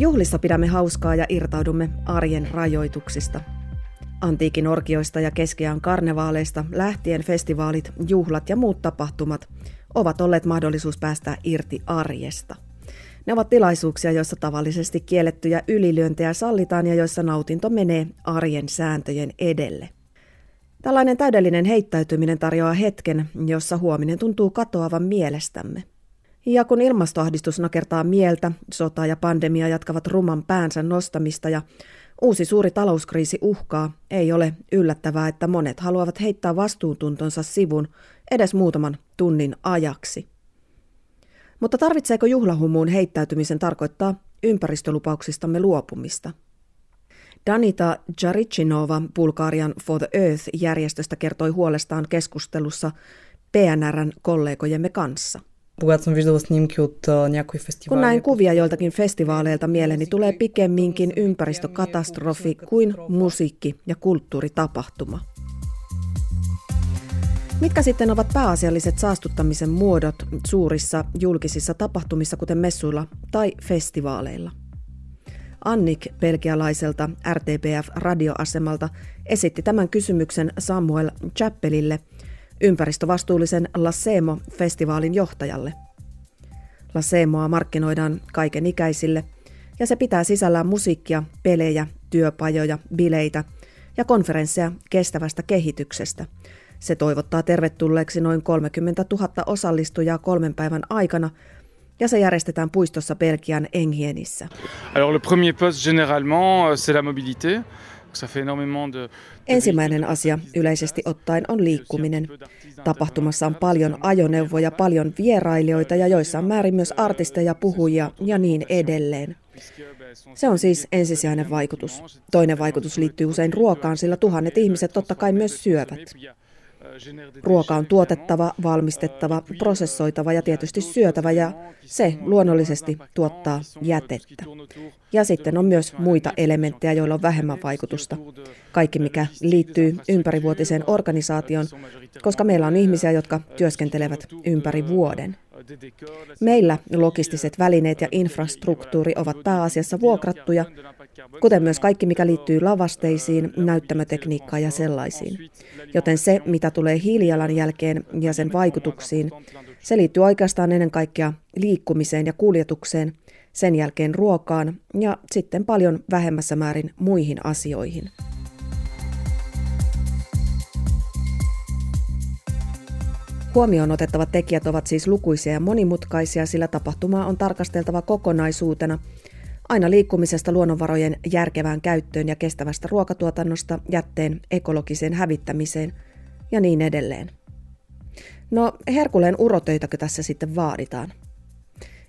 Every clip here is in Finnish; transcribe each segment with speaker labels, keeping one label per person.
Speaker 1: Juhlissa pidämme hauskaa ja irtaudumme arjen rajoituksista. Antiikin orkioista ja keskiään karnevaaleista lähtien festivaalit, juhlat ja muut tapahtumat ovat olleet mahdollisuus päästä irti arjesta. Ne ovat tilaisuuksia, joissa tavallisesti kiellettyjä ylilyöntejä sallitaan ja joissa nautinto menee arjen sääntöjen edelle. Tällainen täydellinen heittäytyminen tarjoaa hetken, jossa huominen tuntuu katoavan mielestämme. Ja kun ilmastoahdistus nakertaa mieltä, sota ja pandemia jatkavat ruman päänsä nostamista ja uusi suuri talouskriisi uhkaa, ei ole yllättävää, että monet haluavat heittää vastuuntuntonsa sivun edes muutaman tunnin ajaksi. Mutta tarvitseeko juhlahumuun heittäytymisen tarkoittaa ympäristölupauksistamme luopumista? Danita Jarichinova Bulgarian For the Earth-järjestöstä kertoi huolestaan keskustelussa PNRn kollegojemme kanssa. Kun näin kuvia joiltakin festivaaleilta mieleeni tulee pikemminkin ympäristökatastrofi kuin musiikki- ja kulttuuritapahtuma. Mitkä sitten ovat pääasialliset saastuttamisen muodot suurissa julkisissa tapahtumissa, kuten messuilla tai festivaaleilla? Annik belgialaiselta RTPF-radioasemalta esitti tämän kysymyksen Samuel Chappelille, ympäristövastuullisen Lasemo-festivaalin johtajalle. Lasemoa markkinoidaan kaiken ikäisille ja se pitää sisällään musiikkia, pelejä, työpajoja, bileitä ja konferensseja kestävästä kehityksestä – se toivottaa tervetulleeksi noin 30 000 osallistujaa kolmen päivän aikana ja se järjestetään puistossa Belgian Enghienissä. Alors le premier poste généralement c'est la mobilité. Ensimmäinen asia yleisesti ottaen on liikkuminen. Tapahtumassa on paljon ajoneuvoja, paljon vierailijoita ja joissain määrin myös artisteja, puhujia ja niin edelleen. Se on siis ensisijainen vaikutus. Toinen vaikutus liittyy usein ruokaan, sillä tuhannet ihmiset totta kai myös syövät. Ruoka on tuotettava, valmistettava, prosessoitava ja tietysti syötävä ja se luonnollisesti tuottaa jätettä. Ja sitten on myös muita elementtejä, joilla on vähemmän vaikutusta. Kaikki, mikä liittyy ympärivuotiseen organisaation, koska meillä on ihmisiä, jotka työskentelevät ympäri vuoden. Meillä logistiset välineet ja infrastruktuuri ovat pääasiassa vuokrattuja, kuten myös kaikki, mikä liittyy lavasteisiin, näyttämötekniikkaan ja sellaisiin. Joten se, mitä tulee hiilijalanjälkeen ja sen vaikutuksiin, se liittyy oikeastaan ennen kaikkea liikkumiseen ja kuljetukseen, sen jälkeen ruokaan ja sitten paljon vähemmässä määrin muihin asioihin. Huomioon otettavat tekijät ovat siis lukuisia ja monimutkaisia, sillä tapahtumaa on tarkasteltava kokonaisuutena, aina liikkumisesta luonnonvarojen järkevään käyttöön ja kestävästä ruokatuotannosta jätteen ekologiseen hävittämiseen ja niin edelleen. No, herkuleen urotöitäkö tässä sitten vaaditaan?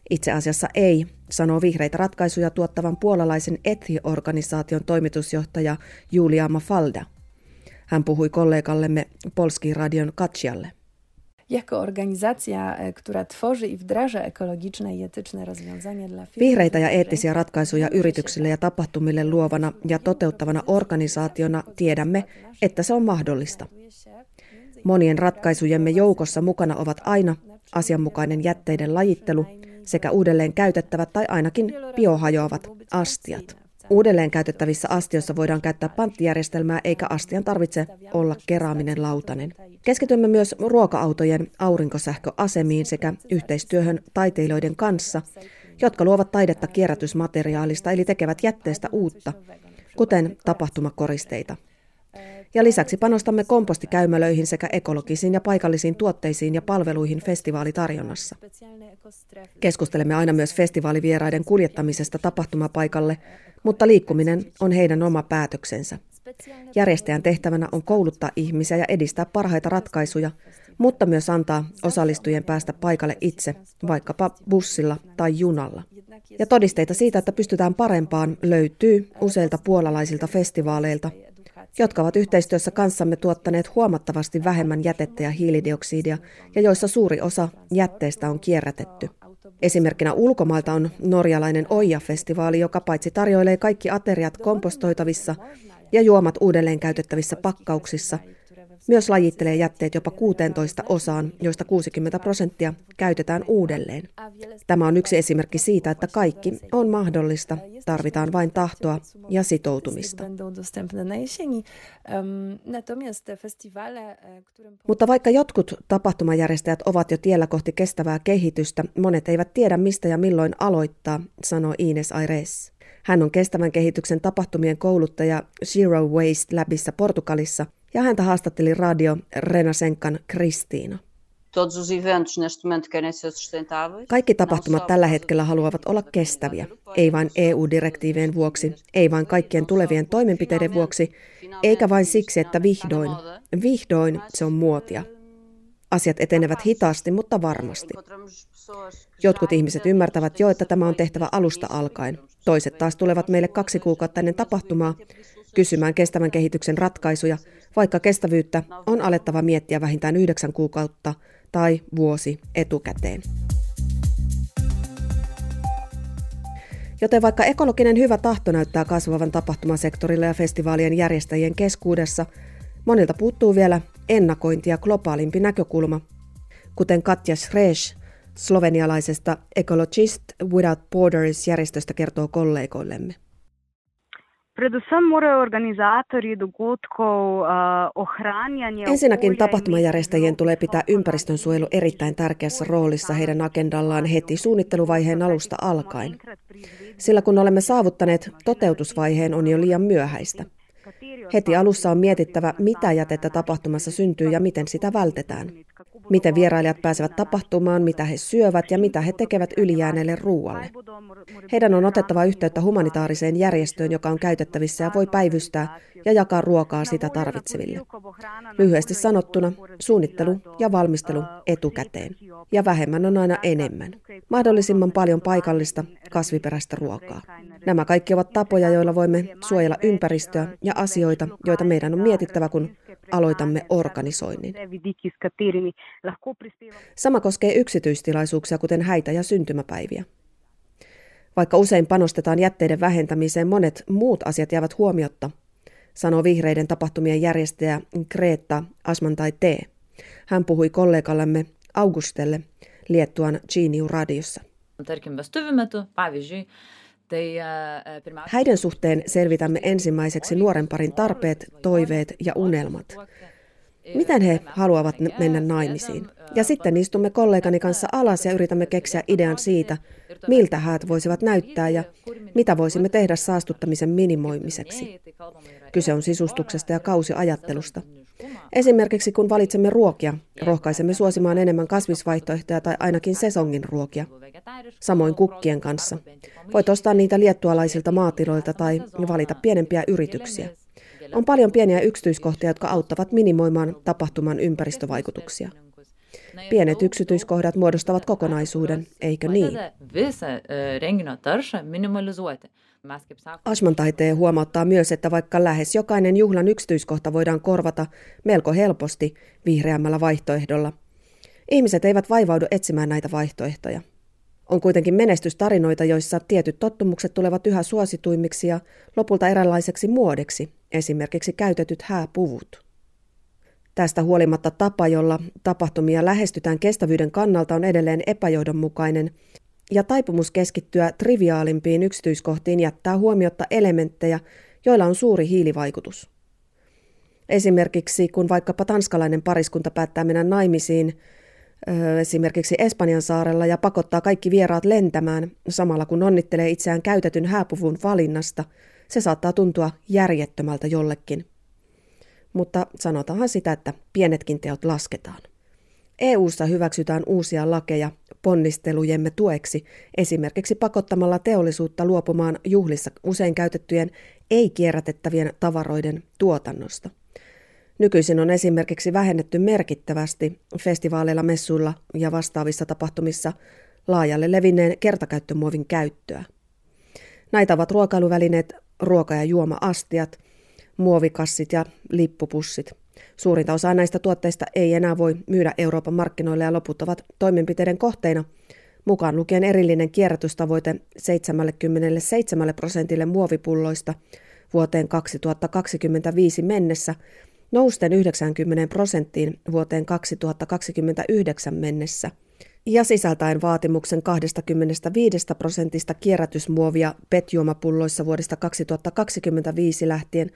Speaker 1: Itse asiassa ei, sanoo vihreitä ratkaisuja tuottavan puolalaisen Ethi-organisaation toimitusjohtaja Julia Mafalda. Hän puhui kollegallemme Polski radion Katsialle jako organizacja, e, która tworzy i wdraża ekologiczne i etyczne rozwiązania dla firm. Vihreitä ja eettisiä ratkaisuja yrityksille ja tapahtumille luovana ja toteuttavana organisaationa tiedämme, että se on mahdollista. Monien ratkaisujemme joukossa mukana ovat aina asianmukainen jätteiden lajittelu sekä uudelleen käytettävät tai ainakin biohajoavat astiat. Uudelleen käytettävissä astioissa voidaan käyttää panttijärjestelmää eikä astian tarvitse olla keraaminen lautanen. Keskitymme myös ruoka-autojen aurinkosähköasemiin sekä yhteistyöhön taiteilijoiden kanssa, jotka luovat taidetta kierrätysmateriaalista eli tekevät jätteestä uutta, kuten tapahtumakoristeita. Ja lisäksi panostamme kompostikäymälöihin sekä ekologisiin ja paikallisiin tuotteisiin ja palveluihin festivaalitarjonnassa. Keskustelemme aina myös festivaalivieraiden kuljettamisesta tapahtumapaikalle, mutta liikkuminen on heidän oma päätöksensä. Järjestäjän tehtävänä on kouluttaa ihmisiä ja edistää parhaita ratkaisuja, mutta myös antaa osallistujien päästä paikalle itse, vaikkapa bussilla tai junalla. Ja todisteita siitä, että pystytään parempaan, löytyy useilta puolalaisilta festivaaleilta, jotka ovat yhteistyössä kanssamme tuottaneet huomattavasti vähemmän jätettä ja hiilidioksidia, ja joissa suuri osa jätteistä on kierrätetty. Esimerkkinä ulkomailta on norjalainen Oija-festivaali, joka paitsi tarjoilee kaikki ateriat kompostoitavissa ja juomat uudelleen käytettävissä pakkauksissa, Myös lajittelee jätteet jopa 16 osaan, joista 60 prosenttia käytetään uudelleen. Tämä on yksi esimerkki siitä, että kaikki on mahdollista, tarvitaan vain tahtoa ja sitoutumista. Mutta vaikka jotkut tapahtumajärjestäjät ovat jo tiellä kohti kestävää kehitystä, monet eivät tiedä mistä ja milloin aloittaa, sanoo Ines Aires. Hän on kestävän kehityksen tapahtumien kouluttaja Zero Waste Labissa Portugalissa ja häntä haastatteli radio Renasenkan Kristiina. Kaikki tapahtumat tällä hetkellä haluavat olla kestäviä, ei vain EU-direktiivien vuoksi, ei vain kaikkien tulevien toimenpiteiden vuoksi, eikä vain siksi, että vihdoin, vihdoin se on muotia. Asiat etenevät hitaasti, mutta varmasti. Jotkut ihmiset ymmärtävät jo, että tämä on tehtävä alusta alkaen. Toiset taas tulevat meille kaksi kuukautta ennen tapahtumaa kysymään kestävän kehityksen ratkaisuja, vaikka kestävyyttä on alettava miettiä vähintään yhdeksän kuukautta tai vuosi etukäteen. Joten vaikka ekologinen hyvä tahto näyttää kasvavan tapahtumasektorilla ja festivaalien järjestäjien keskuudessa, monilta puuttuu vielä ennakointi ja globaalimpi näkökulma, kuten Katja Schresch slovenialaisesta Ecologist Without Borders-järjestöstä kertoo kollegoillemme. Ensinnäkin tapahtumajärjestäjien tulee pitää ympäristönsuojelu erittäin tärkeässä roolissa heidän agendallaan heti suunnitteluvaiheen alusta alkaen. Sillä kun olemme saavuttaneet toteutusvaiheen, on jo liian myöhäistä. Heti alussa on mietittävä, mitä jätettä tapahtumassa syntyy ja miten sitä vältetään miten vierailijat pääsevät tapahtumaan, mitä he syövät ja mitä he tekevät ylijääneelle ruualle. Heidän on otettava yhteyttä humanitaariseen järjestöön, joka on käytettävissä ja voi päivystää ja jakaa ruokaa sitä tarvitseville. Lyhyesti sanottuna, suunnittelu ja valmistelu etukäteen. Ja vähemmän on aina enemmän. Mahdollisimman paljon paikallista, kasviperäistä ruokaa. Nämä kaikki ovat tapoja, joilla voimme suojella ympäristöä ja asioita, joita meidän on mietittävä, kun aloitamme organisoinnin. Sama koskee yksityistilaisuuksia, kuten häitä ja syntymäpäiviä. Vaikka usein panostetaan jätteiden vähentämiseen, monet muut asiat jäävät huomiotta, sanoo vihreiden tapahtumien järjestäjä Greta Asmantai T. Hän puhui kollegallemme Augustelle Liettuan Geniu radiossa. Häiden suhteen selvitämme ensimmäiseksi nuoren parin tarpeet, toiveet ja unelmat. Miten he haluavat mennä naimisiin? Ja sitten istumme kollegani kanssa alas ja yritämme keksiä idean siitä, miltä häät voisivat näyttää ja mitä voisimme tehdä saastuttamisen minimoimiseksi. Kyse on sisustuksesta ja kausiajattelusta. Esimerkiksi kun valitsemme ruokia, rohkaisemme suosimaan enemmän kasvisvaihtoehtoja tai ainakin sesongin ruokia. Samoin kukkien kanssa. Voit ostaa niitä liettualaisilta maatiloilta tai valita pienempiä yrityksiä. On paljon pieniä yksityiskohtia, jotka auttavat minimoimaan tapahtuman ympäristövaikutuksia. Pienet yksityiskohdat muodostavat kokonaisuuden, eikö niin? Ashman taiteen huomauttaa myös, että vaikka lähes jokainen juhlan yksityiskohta voidaan korvata melko helposti vihreämmällä vaihtoehdolla, ihmiset eivät vaivaudu etsimään näitä vaihtoehtoja. On kuitenkin menestystarinoita, joissa tietyt tottumukset tulevat yhä suosituimmiksi ja lopulta eräänlaiseksi muodeksi, esimerkiksi käytetyt hääpuvut. Tästä huolimatta tapa, jolla tapahtumia lähestytään kestävyyden kannalta on edelleen epäjohdonmukainen, ja taipumus keskittyä triviaalimpiin yksityiskohtiin jättää huomiota elementtejä, joilla on suuri hiilivaikutus. Esimerkiksi kun vaikkapa tanskalainen pariskunta päättää mennä naimisiin, esimerkiksi Espanjan saarella ja pakottaa kaikki vieraat lentämään samalla kun onnittelee itseään käytetyn hääpuvun valinnasta, se saattaa tuntua järjettömältä jollekin. Mutta sanotaanhan sitä, että pienetkin teot lasketaan. EU:ssa hyväksytään uusia lakeja ponnistelujemme tueksi, esimerkiksi pakottamalla teollisuutta luopumaan juhlissa usein käytettyjen ei-kierrätettävien tavaroiden tuotannosta. Nykyisin on esimerkiksi vähennetty merkittävästi festivaaleilla, messuilla ja vastaavissa tapahtumissa laajalle levinneen kertakäyttömuovin käyttöä. Näitä ovat ruokailuvälineet, ruoka- ja juoma-astiat, muovikassit ja lippupussit. Suurinta osaa näistä tuotteista ei enää voi myydä Euroopan markkinoille ja loput ovat toimenpiteiden kohteina, mukaan lukien erillinen kierrätystavoite 77 prosentille muovipulloista vuoteen 2025 mennessä nousten 90 prosenttiin vuoteen 2029 mennessä ja sisältäen vaatimuksen 25 prosentista kierrätysmuovia petjuomapulloissa vuodesta 2025 lähtien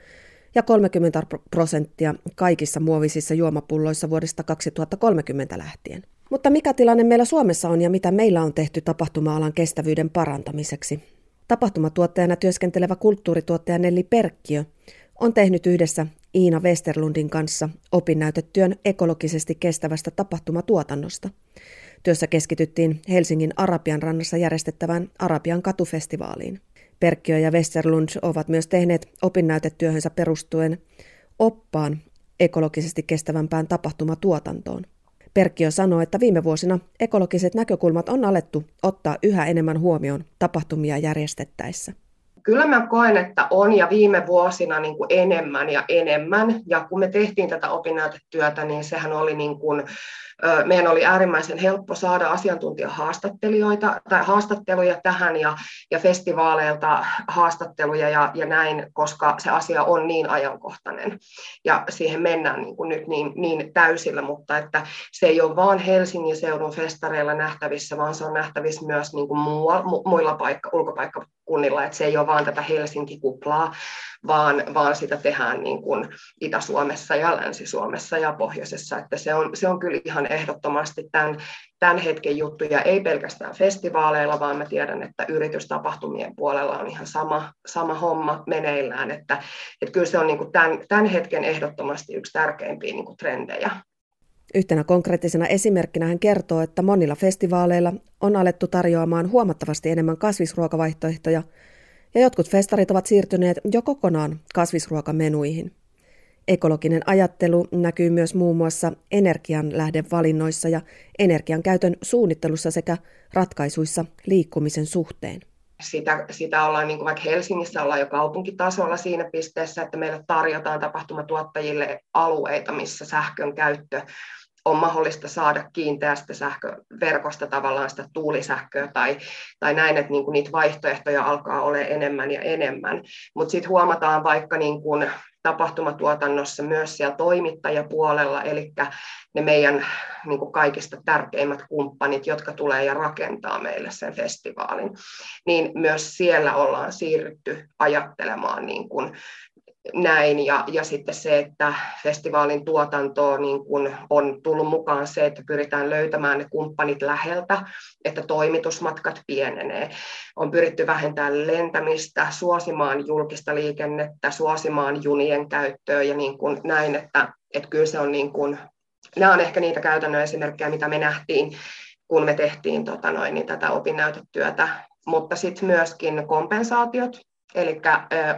Speaker 1: ja 30 prosenttia kaikissa muovisissa juomapulloissa vuodesta 2030 lähtien. Mutta mikä tilanne meillä Suomessa on ja mitä meillä on tehty tapahtuma-alan kestävyyden parantamiseksi? Tapahtumatuottajana työskentelevä kulttuurituottaja Nelli Perkkiö on tehnyt yhdessä Iina Westerlundin kanssa opinnäytetyön ekologisesti kestävästä tapahtumatuotannosta. Työssä keskityttiin Helsingin Arabian rannassa järjestettävään Arabian katufestivaaliin. Perkkiö ja Westerlund ovat myös tehneet opinnäytetyöhönsä perustuen oppaan ekologisesti kestävämpään tapahtumatuotantoon. Perkkiö sanoi, että viime vuosina ekologiset näkökulmat on alettu ottaa yhä enemmän huomioon tapahtumia järjestettäessä.
Speaker 2: Kyllä mä koen, että on ja viime vuosina niin kuin enemmän ja enemmän. Ja kun me tehtiin tätä opinnäytetyötä, niin sehän oli niin kuin, meidän oli äärimmäisen helppo saada asiantuntijahaastattelijoita tai haastatteluja tähän ja, ja festivaaleilta haastatteluja ja, ja näin, koska se asia on niin ajankohtainen ja siihen mennään niin kuin nyt niin, niin täysillä, mutta että se ei ole vain Helsingin seudun festareilla nähtävissä, vaan se on nähtävissä myös niin kuin muilla paikka, ulkopaikkakunnilla, että se ei ole vain tätä Helsinki-kuplaa, vaan, vaan sitä tehdään niin kuin Itä-Suomessa ja Länsi-Suomessa ja Pohjoisessa, että se on, se on kyllä ihan ehdottomasti tämän, tämän hetken juttuja, ei pelkästään festivaaleilla, vaan mä tiedän, että yritystapahtumien puolella on ihan sama, sama homma meneillään, että, että kyllä se on niin kuin tämän, tämän hetken ehdottomasti yksi tärkeimpiä niin kuin trendejä.
Speaker 1: Yhtenä konkreettisena esimerkkinä hän kertoo, että monilla festivaaleilla on alettu tarjoamaan huomattavasti enemmän kasvisruokavaihtoehtoja ja jotkut festarit ovat siirtyneet jo kokonaan kasvisruokamenuihin. Ekologinen ajattelu näkyy myös muun muassa energianlähdevalinnoissa ja energian käytön suunnittelussa sekä ratkaisuissa liikkumisen suhteen.
Speaker 2: Sitä, sitä ollaan, niin kuin vaikka Helsingissä ollaan jo kaupunkitasolla siinä pisteessä, että meille tarjotaan tapahtumatuottajille alueita, missä sähkön käyttö on mahdollista saada kiinteästä sähköverkosta tavallaan sitä tuulisähköä tai, tai näin, että niin kuin niitä vaihtoehtoja alkaa olla enemmän ja enemmän. Mutta sitten huomataan vaikka niin kuin tapahtumatuotannossa myös siellä toimittajapuolella, eli ne meidän niin kuin kaikista tärkeimmät kumppanit, jotka tulee ja rakentaa meille sen festivaalin, niin myös siellä ollaan siirrytty ajattelemaan niin kuin näin. Ja, ja sitten se, että festivaalin tuotantoon niin kun on tullut mukaan se, että pyritään löytämään ne kumppanit läheltä, että toimitusmatkat pienenee. On pyritty vähentämään lentämistä, suosimaan julkista liikennettä, suosimaan junien käyttöä ja niin kuin näin, että, että kyllä se on niin kuin, nämä on ehkä niitä käytännön esimerkkejä, mitä me nähtiin, kun me tehtiin tota noin, niin tätä opinnäytetyötä, mutta sitten myöskin kompensaatiot, Eli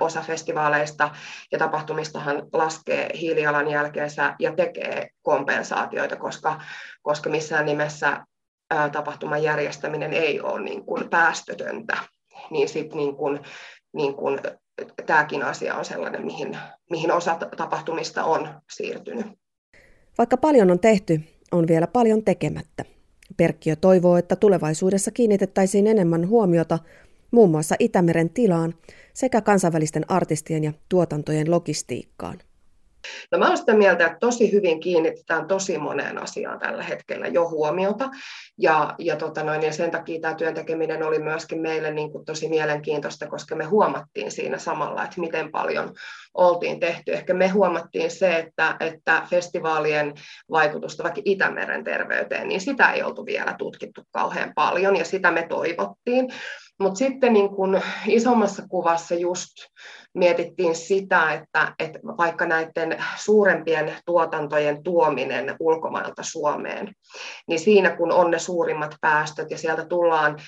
Speaker 2: osa festivaaleista ja tapahtumistahan laskee hiilijalanjälkeensä ja tekee kompensaatioita, koska, koska missään nimessä tapahtuman järjestäminen ei ole niin kuin päästötöntä. Niin sitten niin kuin, niin kuin, tämäkin asia on sellainen, mihin, mihin osa tapahtumista on siirtynyt.
Speaker 1: Vaikka paljon on tehty, on vielä paljon tekemättä. Perkkiö toivoo, että tulevaisuudessa kiinnitettäisiin enemmän huomiota muun muassa Itämeren tilaan sekä kansainvälisten artistien ja tuotantojen logistiikkaan.
Speaker 2: No mä olen sitä mieltä, että tosi hyvin kiinnitetään tosi moneen asiaan tällä hetkellä jo huomiota. Ja, ja, tota noin, ja sen takia tämä työntekeminen oli myöskin meille niin kuin tosi mielenkiintoista, koska me huomattiin siinä samalla, että miten paljon oltiin tehty. Ehkä me huomattiin se, että, että festivaalien vaikutusta vaikka Itämeren terveyteen, niin sitä ei oltu vielä tutkittu kauhean paljon, ja sitä me toivottiin. Mutta sitten niin kun isommassa kuvassa just mietittiin sitä, että, että vaikka näiden suurempien tuotantojen tuominen ulkomailta Suomeen, niin siinä kun on ne suurimmat päästöt ja sieltä tullaan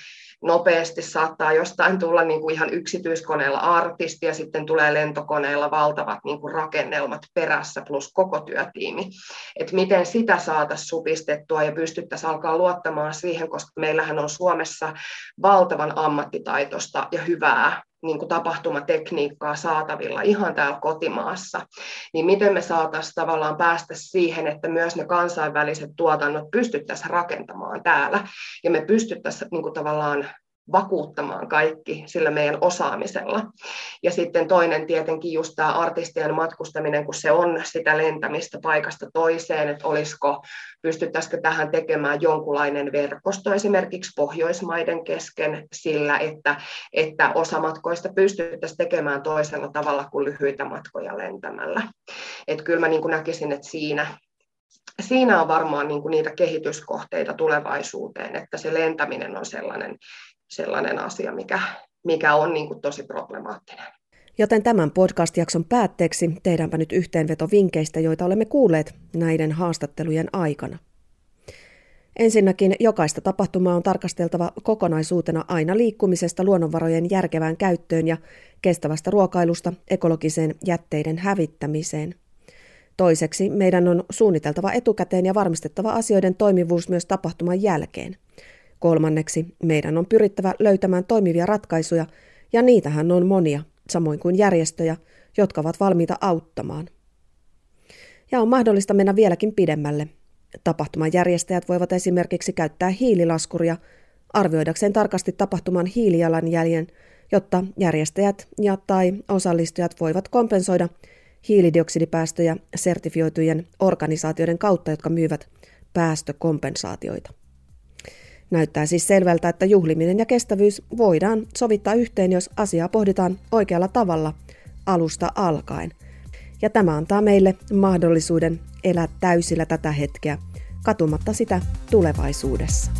Speaker 2: nopeasti saattaa jostain tulla niin kuin ihan yksityiskoneella artisti ja sitten tulee lentokoneella valtavat niin kuin rakennelmat perässä plus koko työtiimi. Et miten sitä saataisiin supistettua ja pystyttäisiin alkaa luottamaan siihen, koska meillähän on Suomessa valtavan ammattitaitosta ja hyvää niin kuin tapahtumatekniikkaa saatavilla ihan täällä kotimaassa, niin miten me saataisiin tavallaan päästä siihen, että myös ne kansainväliset tuotannot pystyttäisiin rakentamaan täällä? Ja me pystyttäisiin niin kuin tavallaan vakuuttamaan kaikki sillä meidän osaamisella. Ja sitten toinen tietenkin just tämä artistien matkustaminen, kun se on sitä lentämistä paikasta toiseen, että olisiko, pystyttäisikö tähän tekemään jonkunlainen verkosto esimerkiksi Pohjoismaiden kesken sillä, että, että osa matkoista pystyttäisiin tekemään toisella tavalla kuin lyhyitä matkoja lentämällä. Että kyllä mä niin kuin näkisin, että siinä siinä on varmaan niin kuin niitä kehityskohteita tulevaisuuteen, että se lentäminen on sellainen, sellainen asia, mikä, mikä on niin kuin tosi problemaattinen.
Speaker 1: Joten tämän podcast-jakson päätteeksi tehdäänpä nyt yhteenveto vinkkeistä, joita olemme kuulleet näiden haastattelujen aikana. Ensinnäkin jokaista tapahtumaa on tarkasteltava kokonaisuutena aina liikkumisesta luonnonvarojen järkevään käyttöön ja kestävästä ruokailusta ekologiseen jätteiden hävittämiseen. Toiseksi meidän on suunniteltava etukäteen ja varmistettava asioiden toimivuus myös tapahtuman jälkeen. Kolmanneksi meidän on pyrittävä löytämään toimivia ratkaisuja, ja niitähän on monia, samoin kuin järjestöjä, jotka ovat valmiita auttamaan. Ja on mahdollista mennä vieläkin pidemmälle. Tapahtuman järjestäjät voivat esimerkiksi käyttää hiililaskuria arvioidakseen tarkasti tapahtuman hiilijalanjäljen, jotta järjestäjät ja tai osallistujat voivat kompensoida hiilidioksidipäästöjä sertifioitujen organisaatioiden kautta, jotka myyvät päästökompensaatioita. Näyttää siis selvältä, että juhliminen ja kestävyys voidaan sovittaa yhteen, jos asiaa pohditaan oikealla tavalla alusta alkaen. Ja tämä antaa meille mahdollisuuden elää täysillä tätä hetkeä, katumatta sitä tulevaisuudessa.